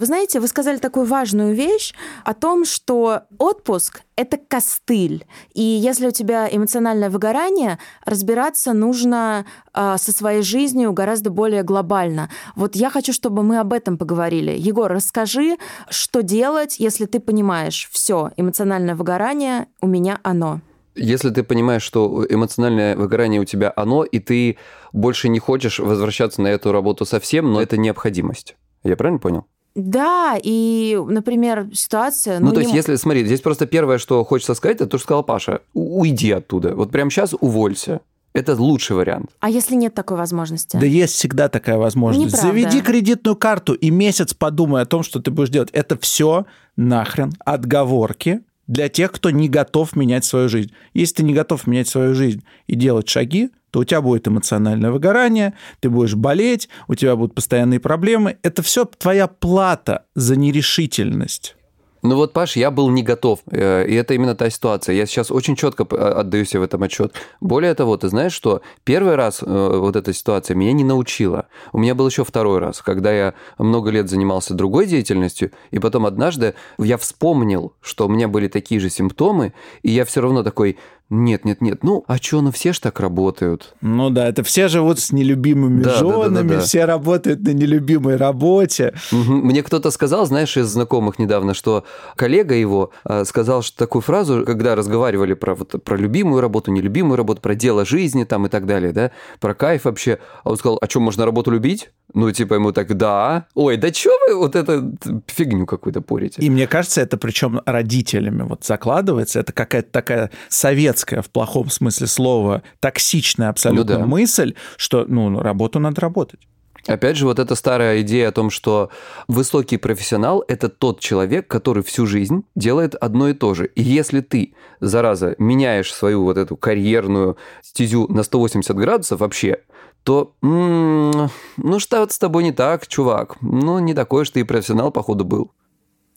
Speaker 1: Вы знаете, вы сказали такую важную вещь о том, что отпуск — это костыль. И если у тебя эмоциональное выгорание, разбираться нужно э, со своей жизнью гораздо более глобально. Вот я хочу, чтобы мы об этом поговорили. Егор, расскажи, что делать, если ты понимаешь, все, эмоциональное выгорание, у меня оно.
Speaker 3: Если ты понимаешь, что эмоциональное выгорание у тебя оно, и ты больше не хочешь возвращаться на эту работу совсем, но это необходимость. Я правильно понял?
Speaker 1: Да, и, например, ситуация...
Speaker 3: Ну, ну то есть, если, смотри, здесь просто первое, что хочется сказать, это то, что сказал Паша. Уйди оттуда. Вот прямо сейчас уволься. Это лучший вариант.
Speaker 1: А если нет такой возможности?
Speaker 2: Да есть всегда такая возможность. Неправда. Заведи кредитную карту и месяц подумай о том, что ты будешь делать. Это все нахрен отговорки для тех, кто не готов менять свою жизнь. Если ты не готов менять свою жизнь и делать шаги, то у тебя будет эмоциональное выгорание, ты будешь болеть, у тебя будут постоянные проблемы. Это все твоя плата за нерешительность.
Speaker 3: Ну вот, Паш, я был не готов, э, и это именно та ситуация. Я сейчас очень четко отдаю себе в этом отчет. Более того, ты знаешь, что первый раз э, вот эта ситуация меня не научила. У меня был еще второй раз, когда я много лет занимался другой деятельностью, и потом однажды я вспомнил, что у меня были такие же симптомы, и я все равно такой, нет, нет, нет. Ну, а что, ну все ж так работают.
Speaker 2: Ну да, это все живут с нелюбимыми да, женами, да, да, да, все работают на нелюбимой работе.
Speaker 3: Угу. Мне кто-то сказал, знаешь, из знакомых недавно, что коллега его э, сказал что такую фразу, когда разговаривали про, вот, про любимую работу, нелюбимую работу, про дело жизни там и так далее, да, про кайф вообще. А он сказал, а что, можно работу любить? Ну, типа ему так, да. Ой, да что вы вот это фигню какую-то порите?
Speaker 2: И мне кажется, это причем родителями вот закладывается. Это какая-то такая советская, в плохом смысле слова, токсичная абсолютно ну, да. мысль, что, ну, работу надо работать.
Speaker 3: Опять же, вот эта старая идея о том, что высокий профессионал – это тот человек, который всю жизнь делает одно и то же. И если ты, зараза, меняешь свою вот эту карьерную стезю на 180 градусов вообще, то, ну что с тобой не так, чувак? Ну, не такой уж ты и профессионал, походу, был.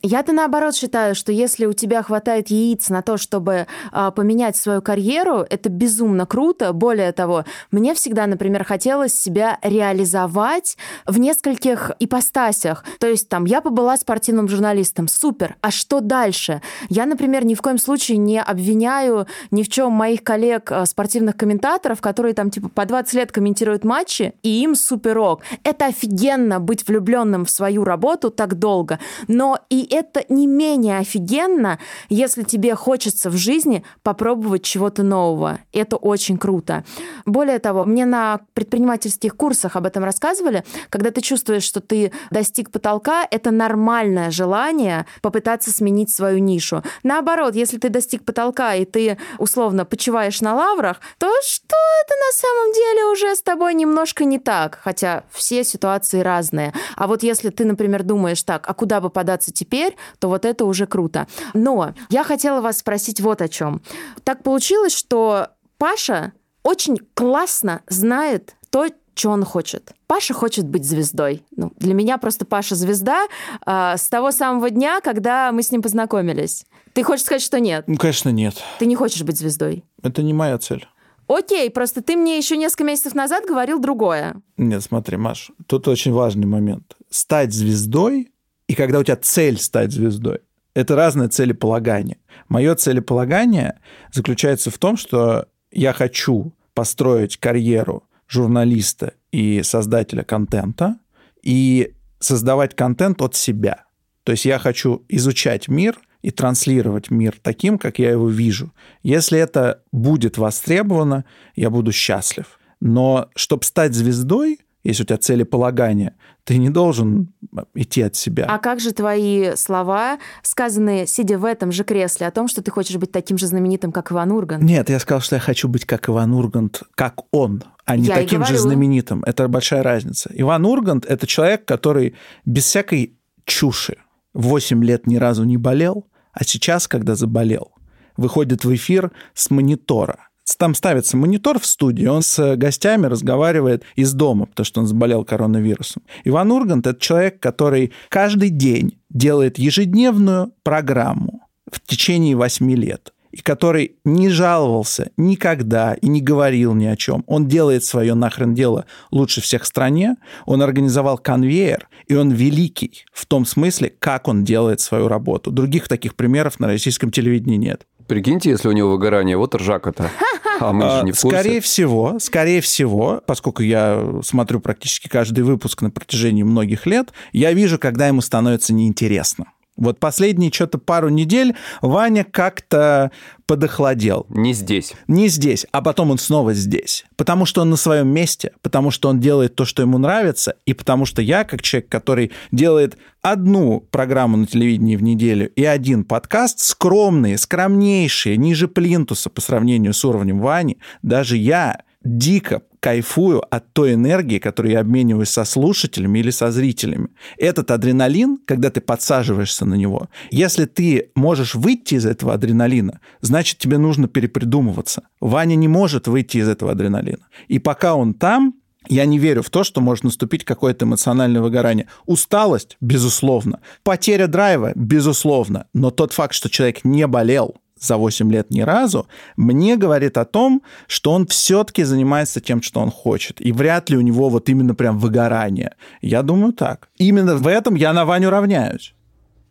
Speaker 1: Я-то наоборот считаю, что если у тебя хватает яиц на то, чтобы э, поменять свою карьеру, это безумно круто. Более того, мне всегда, например, хотелось себя реализовать в нескольких ипостасях. То есть там я побыла спортивным журналистом, супер. А что дальше? Я, например, ни в коем случае не обвиняю ни в чем моих коллег э, спортивных комментаторов, которые там типа по 20 лет комментируют матчи, и им суперок. Это офигенно быть влюбленным в свою работу так долго. Но и это не менее офигенно, если тебе хочется в жизни попробовать чего-то нового. Это очень круто. Более того, мне на предпринимательских курсах об этом рассказывали, когда ты чувствуешь, что ты достиг потолка, это нормальное желание попытаться сменить свою нишу. Наоборот, если ты достиг потолка и ты условно почиваешь на лаврах, то что-то на самом деле уже с тобой немножко не так, хотя все ситуации разные. А вот если ты, например, думаешь так, а куда бы податься теперь, то вот это уже круто. Но я хотела вас спросить вот о чем. Так получилось, что Паша очень классно знает то, что он хочет. Паша хочет быть звездой. Ну, для меня просто Паша звезда э, с того самого дня, когда мы с ним познакомились. Ты хочешь сказать, что нет?
Speaker 2: Ну, конечно, нет.
Speaker 1: Ты не хочешь быть звездой?
Speaker 2: Это не моя цель.
Speaker 1: Окей, просто ты мне еще несколько месяцев назад говорил другое.
Speaker 2: Нет, смотри, Маш, тут очень важный момент. Стать звездой, и когда у тебя цель стать звездой, это разное целеполагание. Мое целеполагание заключается в том, что я хочу построить карьеру журналиста и создателя контента и создавать контент от себя. То есть я хочу изучать мир и транслировать мир таким, как я его вижу. Если это будет востребовано, я буду счастлив. Но чтобы стать звездой, если у тебя целеполагание, ты не должен идти от себя.
Speaker 1: А как же твои слова, сказанные, сидя в этом же кресле, о том, что ты хочешь быть таким же знаменитым, как Иван Ургант?
Speaker 2: Нет, я сказал, что я хочу быть как Иван Ургант, как он, а не
Speaker 1: Я
Speaker 2: таким же знаменитым. Это большая разница. Иван Ургант – это человек, который без всякой чуши 8 лет ни разу не болел, а сейчас, когда заболел, выходит в эфир с монитора. Там ставится монитор в студии, он с гостями разговаривает из дома, потому что он заболел коронавирусом. Иван Ургант – это человек, который каждый день делает ежедневную программу в течение 8 лет и который не жаловался никогда и не говорил ни о чем. Он делает свое нахрен дело лучше всех в стране, он организовал конвейер, и он великий в том смысле, как он делает свою работу. Других таких примеров на российском телевидении нет.
Speaker 3: Прикиньте, если у него выгорание, вот ржака-то. А мы же
Speaker 2: А,
Speaker 3: не в курсе.
Speaker 2: Скорее всего, скорее всего, поскольку я смотрю практически каждый выпуск на протяжении многих лет, я вижу, когда ему становится неинтересно. Вот последние что-то пару недель Ваня как-то подохладел.
Speaker 3: Не здесь.
Speaker 2: Не здесь, а потом он снова здесь. Потому что он на своем месте, потому что он делает то, что ему нравится, и потому что я, как человек, который делает одну программу на телевидении в неделю и один подкаст, скромные, скромнейшие, ниже плинтуса по сравнению с уровнем Вани, даже я дико кайфую от той энергии, которую я обмениваюсь со слушателями или со зрителями. Этот адреналин, когда ты подсаживаешься на него, если ты можешь выйти из этого адреналина, значит, тебе нужно перепридумываться. Ваня не может выйти из этого адреналина. И пока он там, я не верю в то, что может наступить какое-то эмоциональное выгорание. Усталость, безусловно. Потеря драйва, безусловно. Но тот факт, что человек не болел, за 8 лет ни разу, мне говорит о том, что он все-таки занимается тем, что он хочет. И вряд ли у него вот именно прям выгорание. Я думаю так. Именно в этом я на Ваню равняюсь.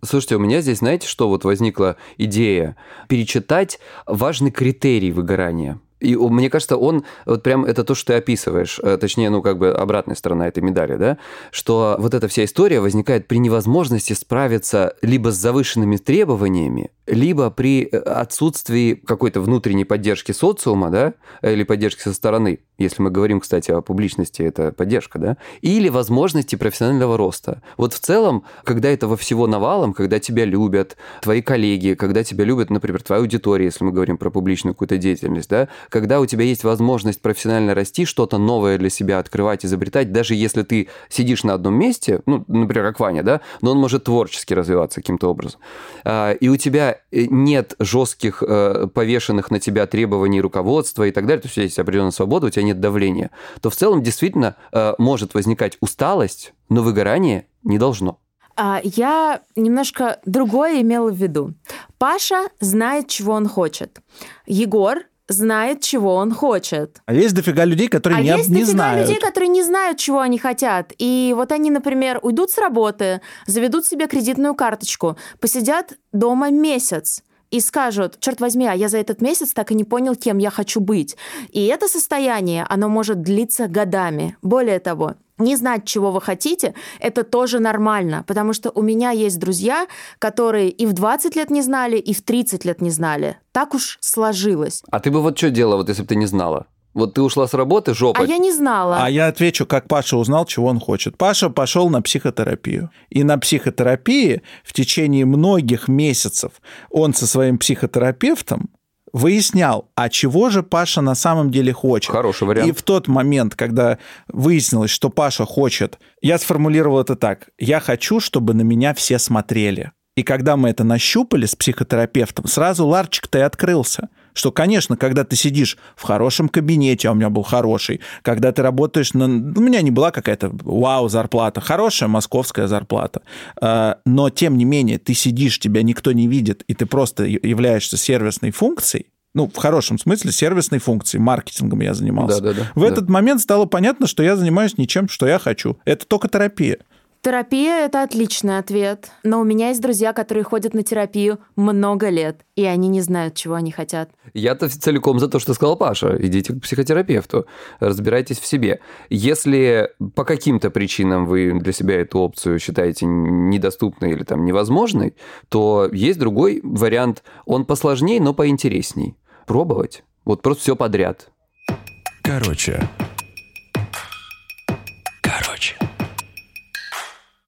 Speaker 3: Слушайте, у меня здесь, знаете, что вот возникла идея? Перечитать важный критерий выгорания. И мне кажется, он, вот прям это то, что ты описываешь, э, точнее, ну, как бы обратная сторона этой медали, да, что вот эта вся история возникает при невозможности справиться либо с завышенными требованиями, либо при э, отсутствии какой-то внутренней поддержки социума, да, или поддержки со стороны, если мы говорим, кстати, о публичности, это поддержка, да, или возможности профессионального роста. Вот в целом, когда этого всего навалом, когда тебя любят твои коллеги, когда тебя любят, например, твоя аудитория, если мы говорим про публичную какую-то деятельность, да, когда у тебя есть возможность профессионально расти, что-то новое для себя открывать, изобретать, даже если ты сидишь на одном месте, ну, например, как Ваня, да, но он может творчески развиваться каким-то образом, А, и у тебя э, нет жестких э, повешенных на тебя требований руководства и так далее, то есть есть определенная свобода, у тебя нет давления, то в целом действительно э, может возникать усталость, но выгорание не должно.
Speaker 1: А, я немножко другое имела в виду. Паша знает, чего он хочет. Егор знает, чего он хочет.
Speaker 2: А есть дофига людей, которые
Speaker 1: а
Speaker 2: не,
Speaker 1: есть
Speaker 2: не
Speaker 1: дофига
Speaker 2: знают.
Speaker 1: людей, которые не знают, чего они хотят. И вот они, например, уйдут с работы, заведут себе кредитную карточку, посидят дома месяц и скажут, черт возьми, а я за этот месяц так и не понял, кем я хочу быть. И это состояние, оно может длиться годами. Более того, Не знать, чего вы хотите, это тоже нормально, потому что у меня есть друзья, которые и в 20 лет не знали, и в 30 лет не знали. Так уж сложилось.
Speaker 3: А ты бы вот что делала, вот если бы ты не знала? Вот ты ушла с работы, жопа.
Speaker 1: А я не знала.
Speaker 2: А я отвечу, как Паша узнал, чего он хочет. Паша пошел на психотерапию. И на психотерапии в течение многих месяцев он со своим психотерапевтом выяснял, а чего же Паша на самом деле хочет.
Speaker 3: Хороший вариант.
Speaker 2: И в тот момент, когда выяснилось, что Паша хочет, я сформулировал это так. Я хочу, чтобы на меня все смотрели. И когда мы это нащупали с психотерапевтом, сразу ларчик-то и открылся. Что, конечно, когда ты сидишь в хорошем кабинете, а у меня был хороший, когда ты работаешь на... У меня не была какая-то вау зарплата, хорошая московская зарплата, а, но, тем не менее, ты сидишь, тебя никто не видит, и ты просто являешься сервисной функцией, ну, в хорошем смысле, сервисной функцией, маркетингом я занимался.
Speaker 3: Да, да, да.
Speaker 2: В
Speaker 3: да.
Speaker 2: этот момент стало понятно, что я занимаюсь ничем, что я хочу. Это только терапия.
Speaker 1: Терапия – это отличный ответ. Но у меня есть друзья, которые ходят на терапию много лет, и они не знают, чего они хотят.
Speaker 3: Я-то целиком за то, что сказал Паша. Идите к психотерапевту, разбирайтесь в себе. Если по каким-то причинам вы для себя эту опцию считаете недоступной или там невозможной, то есть другой вариант. Он посложнее, но поинтересней. Пробовать. Вот просто все подряд.
Speaker 5: Короче. Короче.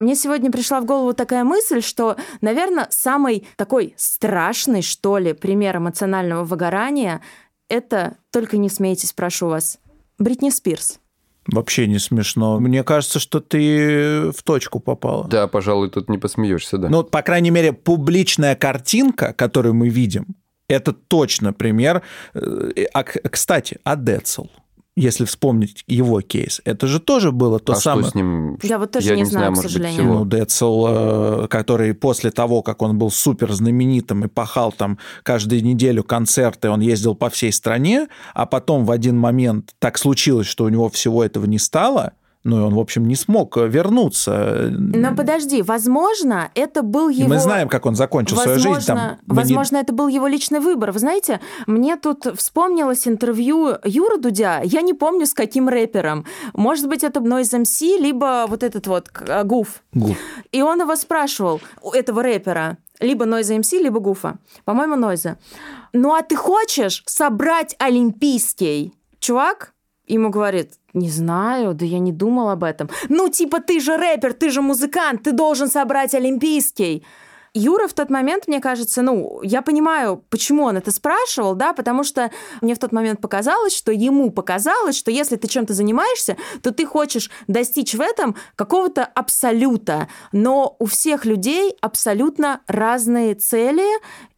Speaker 1: Мне сегодня пришла в голову такая мысль, что, наверное, самый такой страшный, что ли, пример эмоционального выгорания – это, только не смейтесь, прошу вас, Бритни Спирс.
Speaker 2: Вообще не смешно. Мне кажется, что ты в точку попала.
Speaker 3: Да, пожалуй, тут не посмеешься, да.
Speaker 2: Ну, по крайней мере, публичная картинка, которую мы видим, это точно пример. А, кстати, о Децл если вспомнить его кейс, это же тоже было то
Speaker 3: а
Speaker 2: самое.
Speaker 3: Что с ним?
Speaker 1: Я вот тоже
Speaker 3: Я
Speaker 1: не,
Speaker 3: не
Speaker 1: знаю,
Speaker 3: знаю,
Speaker 1: к
Speaker 3: может быть,
Speaker 1: сожалению.
Speaker 3: всего.
Speaker 2: Ну, Децл, э, который после того, как он был супер знаменитым и пахал там каждую неделю концерты, он ездил по всей стране, а потом в один момент так случилось, что у него всего этого не стало, ну, и он, в общем, не смог вернуться.
Speaker 1: Но подожди, возможно, это был
Speaker 2: И
Speaker 1: его...
Speaker 2: мы знаем, как он закончил свою
Speaker 1: Возможно,
Speaker 2: жизнь. Там, мы не-
Speaker 1: возможно, это был его личный выбор. Вы знаете, мне тут вспомнилось интервью Юры Дудя. Я не помню, с каким рэпером. Может быть, это Noise MC, либо вот этот вот к- Гуф.
Speaker 2: Гуф.
Speaker 1: И он его спрашивал, у этого рэпера, либо Noise MC, либо Гуфа. По-моему, Нойза. Ну а ты хочешь собрать Олимпийский? Чувак ему говорит, не знаю, да я не думал об этом. Ну, типа, ты же рэпер, ты же музыкант, ты должен собрать Олимпийский. Юра в тот момент, мне кажется, ну, я понимаю, почему он это спрашивал, да, потому что мне в тот момент показалось, что ему показалось, что если ты чем-то занимаешься, то ты хочешь достичь в этом какого-то абсолюта. Но у всех людей абсолютно разные цели,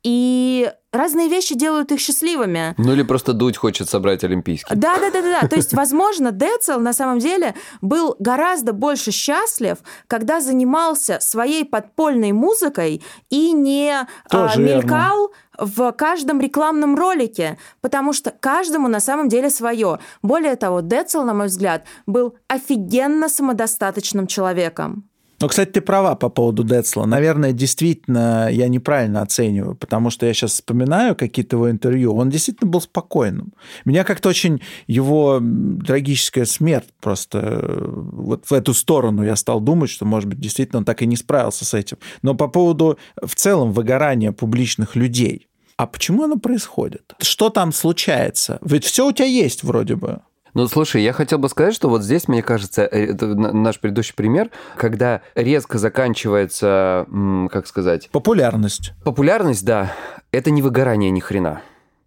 Speaker 1: и разные вещи делают их счастливыми.
Speaker 3: Ну или просто Дудь хочет собрать Олимпийский.
Speaker 1: Да, да, да, да, да. То есть, возможно, Децл на самом деле был гораздо больше счастлив, когда занимался своей подпольной музыкой и не а,
Speaker 2: Тоже верно.
Speaker 1: мелькал в каждом рекламном ролике, потому что каждому на самом деле свое. Более того, Децл, на мой взгляд, был офигенно самодостаточным человеком.
Speaker 2: Ну, кстати, ты права по поводу Децла. Наверное, действительно, я неправильно оцениваю, потому что я сейчас вспоминаю какие-то его интервью. Он действительно был спокойным. Меня как-то очень его трагическая смерть просто э, вот в эту сторону я стал думать, что, может быть, действительно он так и не справился с этим. Но по поводу в целом выгорания публичных людей. А почему оно происходит? Что там случается? Ведь все у тебя есть вроде бы.
Speaker 3: Ну, слушай, я хотел бы сказать, что вот здесь, мне кажется, э, это на- наш предыдущий пример, когда резко заканчивается, как сказать,
Speaker 2: Популярность.
Speaker 3: популярность, да, это не выгорание ни хрена.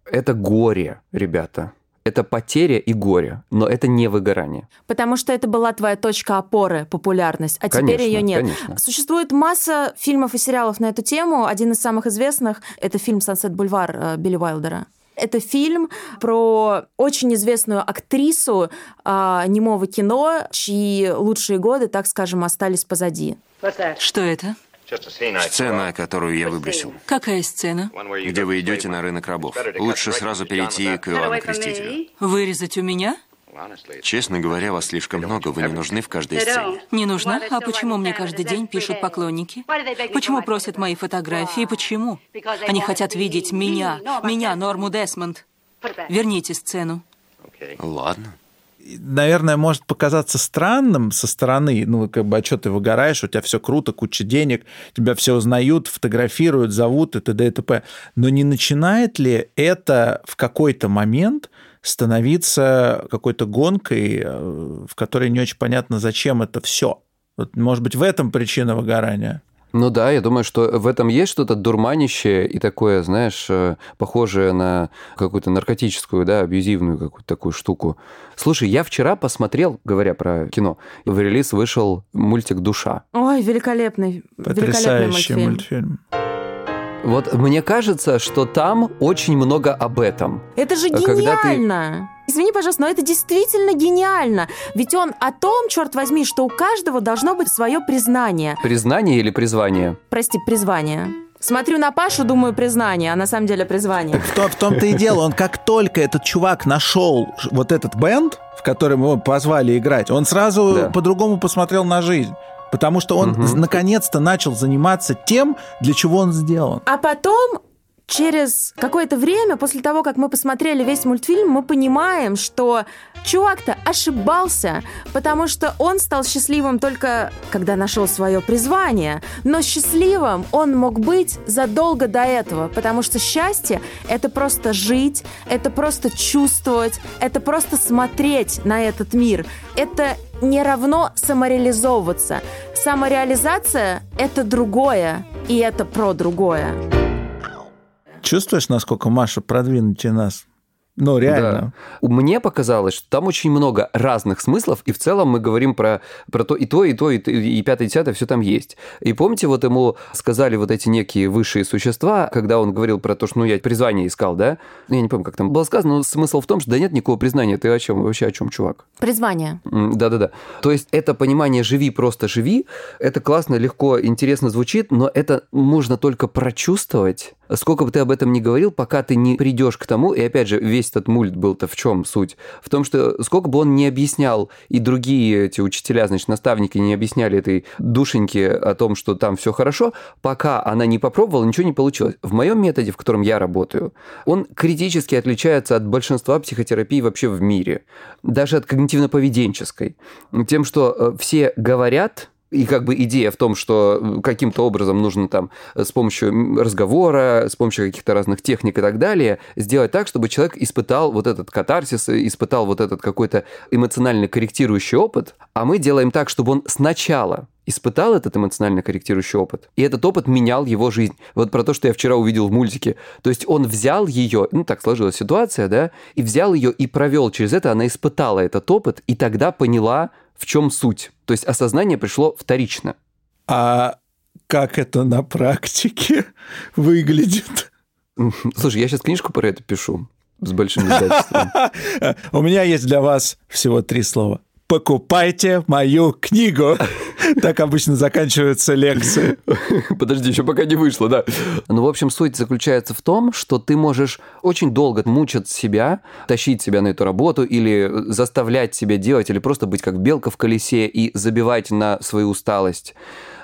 Speaker 3: Это горе, ребята. Это потеря и горе, но это не выгорание.
Speaker 1: Потому что это была твоя точка опоры, популярность, а теперь
Speaker 3: Конечно,
Speaker 1: ее нет.
Speaker 3: конечно.
Speaker 1: Существует масса фильмов и сериалов на эту тему. Один из самых известных – это фильм «Сансет Бульвар» э, Билли Уайлдера. Это фильм про очень известную актрису а, немого кино, чьи лучшие годы, так скажем, остались позади.
Speaker 6: Что это?
Speaker 5: Сцена, которую я выбросил.
Speaker 6: Какая сцена?
Speaker 5: Где вы идете на рынок рабов. Лучше сразу перейти к Иоанну Крестителю.
Speaker 6: Вырезать у меня?
Speaker 5: Честно говоря, вас слишком много, вы не нужны в каждой сцене.
Speaker 6: Не нужна? А почему мне каждый день пишут поклонники? Почему просят мои фотографии? Почему? Они хотят видеть меня, меня, Норму Десмонд. Верните сцену.
Speaker 5: Ладно.
Speaker 2: наверное, может показаться странным со стороны, ну, как бы, а что ты выгораешь, у тебя все круто, куча денег, тебя все узнают, фотографируют, зовут и т.д. и т.п. Но не начинает ли это в какой-то момент становиться какой-то гонкой, э, в которой не очень понятно, зачем это все? Вот, может быть, в этом причина выгорания?
Speaker 3: Ну да, я думаю, что в этом есть что-то дурманящее и такое, знаешь, э, похожее на какую-то наркотическую, да, абьюзивную какую-то такую штуку. Слушай, я вчера посмотрел, говоря про кино, в релиз вышел мультик «Душа».
Speaker 1: Ой, великолепный,
Speaker 2: Потрясающий
Speaker 1: великолепный мультфильм.
Speaker 2: мультфильм.
Speaker 3: Вот мне кажется, что там очень много об этом.
Speaker 1: Это же
Speaker 3: ты-
Speaker 1: гениально! Извини, пожалуйста, но это действительно гениально. Ведь он о том, черт возьми, что у каждого должно быть свое признание.
Speaker 3: Признание или призвание?
Speaker 1: Прости, призвание. Смотрю на Пашу, думаю, признание, а на самом деле призвание.
Speaker 2: В, то- в том-то и дело, он как только этот чувак нашел вот этот бенд, в котором его позвали играть, он сразу
Speaker 3: Да.
Speaker 2: по-другому посмотрел на жизнь. Потому что он
Speaker 3: Мгм.
Speaker 2: наконец-то начал заниматься тем, для чего он сделан.
Speaker 1: А потом, через какое-то время, после того, как мы посмотрели весь мультфильм, мы понимаем, что чувак-то ошибался, потому что он стал счастливым только когда нашел свое призвание. Но счастливым он мог быть задолго до этого, потому что счастье — это просто жить, это просто чувствовать, это просто смотреть на этот мир. Это не равно самореализовываться. Самореализация — это другое, и это про другое.
Speaker 2: Чувствуешь, насколько Маша продвинутее нас? Ну, реально.
Speaker 3: Да. Мне показалось, что там очень много разных смыслов, и в целом мы говорим про, про то и то, и то, и, т- и пятое, и десятое, все там есть. И помните, вот ему сказали вот эти некие высшие существа, когда он говорил про то, что ну я призвание искал, да? Ну, Я не помню, как там было сказано, но смысл в том, что да нет никакого признания. Ты о чем? Вообще о чем, чувак?
Speaker 1: Призвание.
Speaker 3: Да-да-да. То есть это понимание «живи, просто живи», это классно, легко, интересно звучит, но это можно только прочувствовать, сколько бы ты об этом ни говорил, пока ты не придешь к тому, и опять же, весь этот мульт был-то в чем суть? В том, что сколько бы он ни объяснял, и другие эти учителя, значит, наставники не объясняли этой душеньке о том, что там все хорошо, пока она не попробовала, ничего не получилось. В моем методе, в котором я работаю, он критически отличается от большинства психотерапий вообще в мире, даже от когнитивно-поведенческой. Тем, что э, все говорят, и как бы идея в том, что каким-то образом нужно там э, с помощью разговора, с помощью каких-то разных техник и так далее, сделать так, чтобы человек испытал вот этот катарсис, э, испытал вот этот какой-то эмоционально корректирующий опыт, а мы делаем так, чтобы он сначала испытал этот эмоционально корректирующий опыт, и этот опыт менял его жизнь. Вот про то, что я вчера увидел в мультике. То есть он взял ее, ну так сложилась ситуация, да, и взял ее и провел через это, она испытала этот опыт, и тогда поняла, в чем суть. То есть осознание пришло вторично.
Speaker 2: А как это на практике выглядит?
Speaker 3: Слушай, я сейчас книжку про это пишу с большим издательством.
Speaker 2: У меня есть для вас всего три слова. Покупайте мою книгу. Так обычно заканчиваются лекции.
Speaker 3: Подожди, еще пока не вышло, да. Ну, в общем, суть заключается в том, что ты можешь очень долго мучить себя, тащить себя на эту работу или заставлять себя делать, или просто быть как белка в колесе и забивать на свою усталость.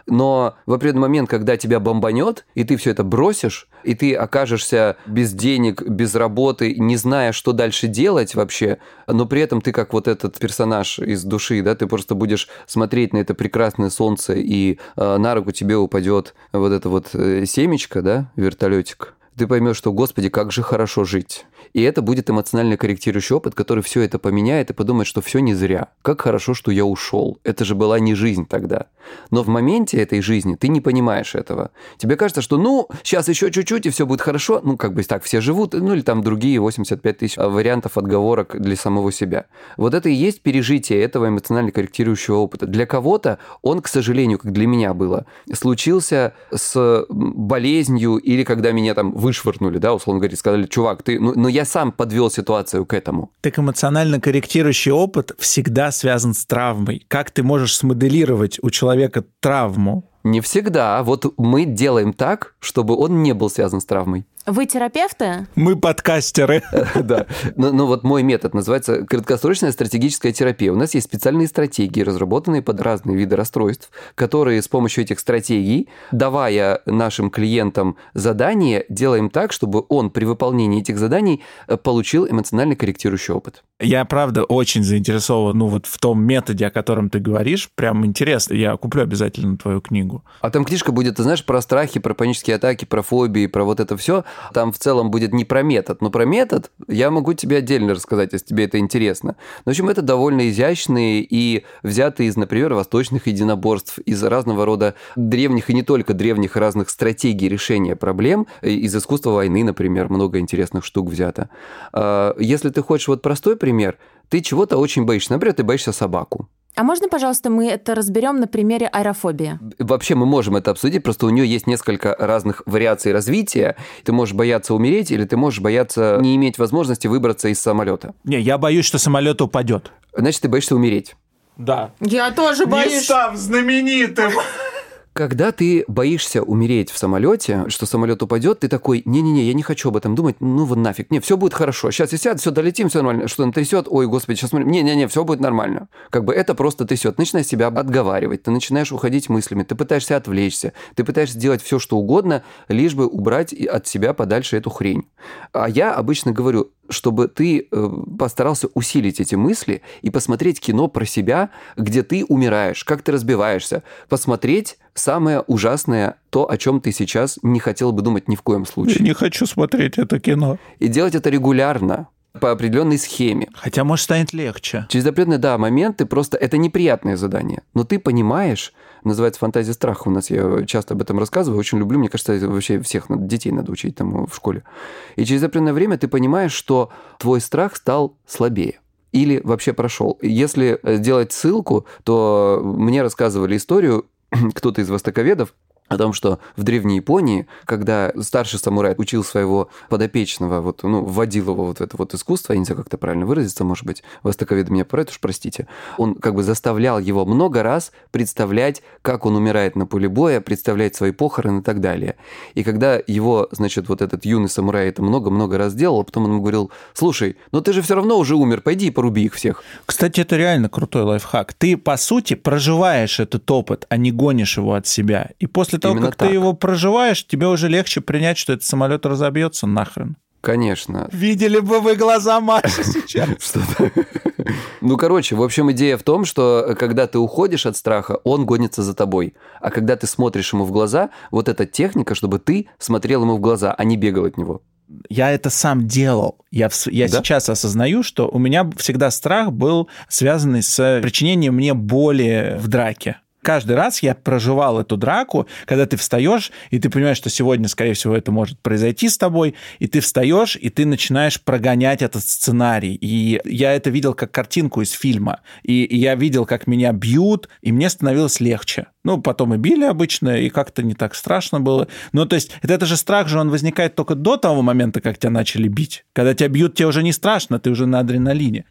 Speaker 3: Но в определенный момент, когда тебя бомбанет, и ты все это бросишь, и ты окажешься без денег, без работы, не зная, что дальше делать вообще, но при этом ты как вот этот персонаж из души, да, ты просто будешь смотреть на это прекрасное солнце, и э, на руку тебе упадет вот это вот э, семечко, да, вертолетик. Ты поймешь, что, господи, как же хорошо жить. И это будет эмоционально корректирующий опыт, который все это поменяет и подумает, что все не зря. Как хорошо, что я ушел. Это же была не жизнь тогда. Но в моменте этой жизни ты не понимаешь этого. Тебе кажется, что ну, сейчас еще чуть-чуть, и все будет хорошо. Ну, как бы так все живут. Ну, или там другие 85 тысяч вариантов отговорок для самого себя. Вот это и есть пережитие этого эмоционально корректирующего опыта. Для кого-то он, к сожалению, как для меня было, случился с болезнью или когда меня там вышвырнули, да, условно говоря, сказали, чувак, ты, ну, но я сам подвел ситуацию к этому.
Speaker 2: Так эмоционально корректирующий опыт всегда связан с травмой. Как ты можешь смоделировать у человека травму?
Speaker 3: Не всегда. Вот мы делаем так, чтобы он не был связан с травмой.
Speaker 1: Вы терапевты?
Speaker 2: Мы подкастеры.
Speaker 3: Да. Но, но вот мой метод называется краткосрочная стратегическая терапия. У нас есть специальные стратегии, разработанные под разные виды расстройств, которые с помощью этих стратегий, давая нашим клиентам задание, делаем так, чтобы он при выполнении этих заданий э, получил эмоционально корректирующий опыт.
Speaker 2: Я, правда, очень заинтересован ну, вот в том методе, о котором ты говоришь. Прям интересно. Я куплю обязательно твою книгу.
Speaker 3: А там книжка будет, ты знаешь, про страхи, про панические атаки, про фобии, про вот это все. Там в целом будет не про метод, но про метод я могу тебе отдельно рассказать, если тебе это интересно. В общем, это довольно изящные и взятые из, например, восточных единоборств, из разного рода древних и не только древних разных стратегий решения проблем, из искусства войны, например, много интересных штук взято. А, если ты хочешь вот простой пример, ты чего-то очень боишься. Например, ты боишься собаку.
Speaker 1: А можно, пожалуйста, мы это разберем на примере аэрофобии?
Speaker 3: Вообще мы можем это обсудить, просто у нее есть несколько разных вариаций развития. Ты можешь бояться умереть, или ты можешь бояться не иметь возможности выбраться из самолета.
Speaker 2: Не, я боюсь, что самолет упадет.
Speaker 3: Значит, ты боишься умереть.
Speaker 2: Да.
Speaker 1: Я тоже боюсь.
Speaker 2: Не став знаменитым.
Speaker 3: Когда ты боишься умереть в самолете, что самолет упадет, ты такой, не-не-не, я не хочу об этом думать, ну вот нафиг, не, все будет хорошо, сейчас я сяду, все долетим, все нормально, что он трясет, ой, господи, сейчас смотрим, не-не-не, все будет нормально. Как бы это просто трясет, начинаешь себя отговаривать, ты начинаешь уходить мыслями, ты пытаешься отвлечься, ты пытаешься сделать все, что угодно, лишь бы убрать от себя подальше эту хрень. А я обычно говорю, чтобы ты э, постарался усилить эти мысли и посмотреть кино про себя, где ты умираешь, как ты разбиваешься, посмотреть самое ужасное, то, о чем ты сейчас не хотел бы думать ни в коем случае.
Speaker 2: Я не хочу смотреть это кино.
Speaker 3: И делать это регулярно по определенной схеме.
Speaker 2: Хотя, может, станет легче.
Speaker 3: Через определенный, да, момент ты просто... Это неприятное задание. Но ты понимаешь, называется фантазия страха у нас, я часто об этом рассказываю, очень люблю, мне кажется, вообще всех детей надо учить там в школе. И через определенное время ты понимаешь, что твой страх стал слабее или вообще прошел. Если сделать ссылку, то мне рассказывали историю кто-то из востоковедов, о том, что в Древней Японии, когда старший самурай учил своего подопечного, вот, ну, вводил его вот в это вот искусство, я не знаю, как это правильно выразиться, может быть, востоковеды меня порой, уж простите, он как бы заставлял его много раз представлять, как он умирает на поле боя, представлять свои похороны и так далее. И когда его, значит, вот этот юный самурай это много-много раз делал, потом он ему говорил, слушай, но ты же все равно уже умер, пойди и поруби их всех.
Speaker 2: Кстати, это реально крутой лайфхак. Ты, по сути, проживаешь этот опыт, а не гонишь его от себя. И после после того, Именно как так. ты его проживаешь, тебе уже легче принять, что этот самолет разобьется нахрен.
Speaker 3: Конечно.
Speaker 2: Видели бы вы глаза Маши сейчас. Что-то.
Speaker 3: Ну, короче, в общем, идея в том, что когда ты уходишь от страха, он гонится за тобой. А когда ты смотришь ему в глаза, вот эта техника, чтобы ты смотрел ему в глаза, а не бегал от него.
Speaker 2: Я это сам делал. Я, я да? сейчас осознаю, что у меня всегда страх был связанный с причинением мне боли в драке каждый раз я проживал эту драку, когда ты встаешь, и ты понимаешь, что сегодня, скорее всего, это может произойти с тобой, и ты встаешь, и ты начинаешь прогонять этот сценарий. И я это видел как картинку из фильма. И, я видел, как меня бьют, и мне становилось легче. Ну, потом и били обычно, и как-то не так страшно было. Ну, то есть, это, это же страх же, он возникает только до того момента, как тебя начали бить. Когда тебя бьют, тебе уже не страшно, ты уже на адреналине.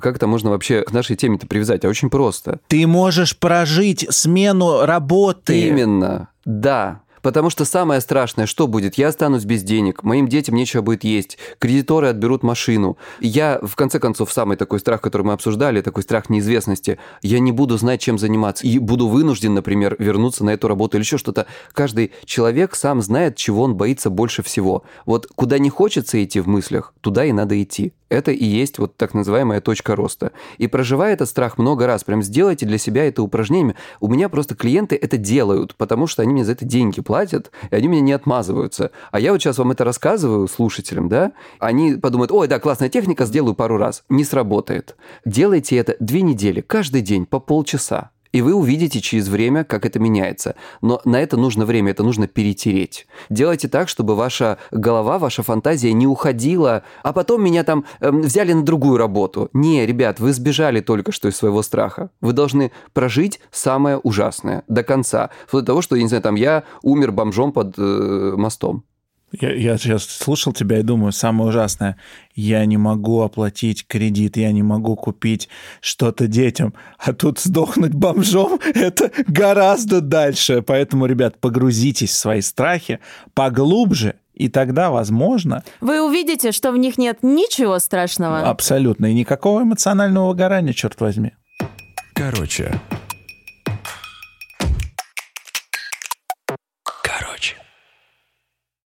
Speaker 3: Как это можно вообще к нашей теме-то привязать? А очень просто.
Speaker 2: Ты можешь прожить смену работы.
Speaker 3: Именно, да. Потому что самое страшное, что будет? Я останусь без денег, моим детям нечего будет есть, кредиторы отберут машину. Я, в конце концов, самый такой страх, который мы обсуждали, такой страх неизвестности, я не буду знать, чем заниматься. И буду вынужден, например, вернуться на эту работу или еще что-то. Каждый человек сам знает, чего он боится больше всего. Вот куда не хочется идти в мыслях, туда и надо идти. Это и есть вот так называемая точка роста. И проживая этот страх много раз, прям сделайте для себя это упражнение. У меня просто клиенты это делают, потому что они мне за это деньги платят, и они меня не отмазываются. А я вот сейчас вам это рассказываю слушателям, да, они подумают, ой, да, классная техника, сделаю пару раз. Не сработает. Делайте это две недели, каждый день по полчаса. И вы увидите через время, как это меняется. Но на это нужно время, это нужно перетереть. Делайте так, чтобы ваша голова, ваша фантазия не уходила, а потом меня там э, взяли на другую работу. Не, ребят, вы сбежали только что из своего страха. Вы должны прожить самое ужасное до конца. Вплоть до того, что, я не знаю, там я умер бомжом под э, мостом.
Speaker 2: Я, я сейчас слушал тебя и думаю, самое ужасное, я не могу оплатить кредит, я не могу купить что-то детям, а тут сдохнуть бомжом – это гораздо дальше. Поэтому, ребят, погрузитесь в свои страхи поглубже И тогда, возможно...
Speaker 1: Вы увидите, что в них нет ничего страшного.
Speaker 2: Абсолютно. И никакого эмоционального выгорания, черт возьми.
Speaker 7: Короче. Короче.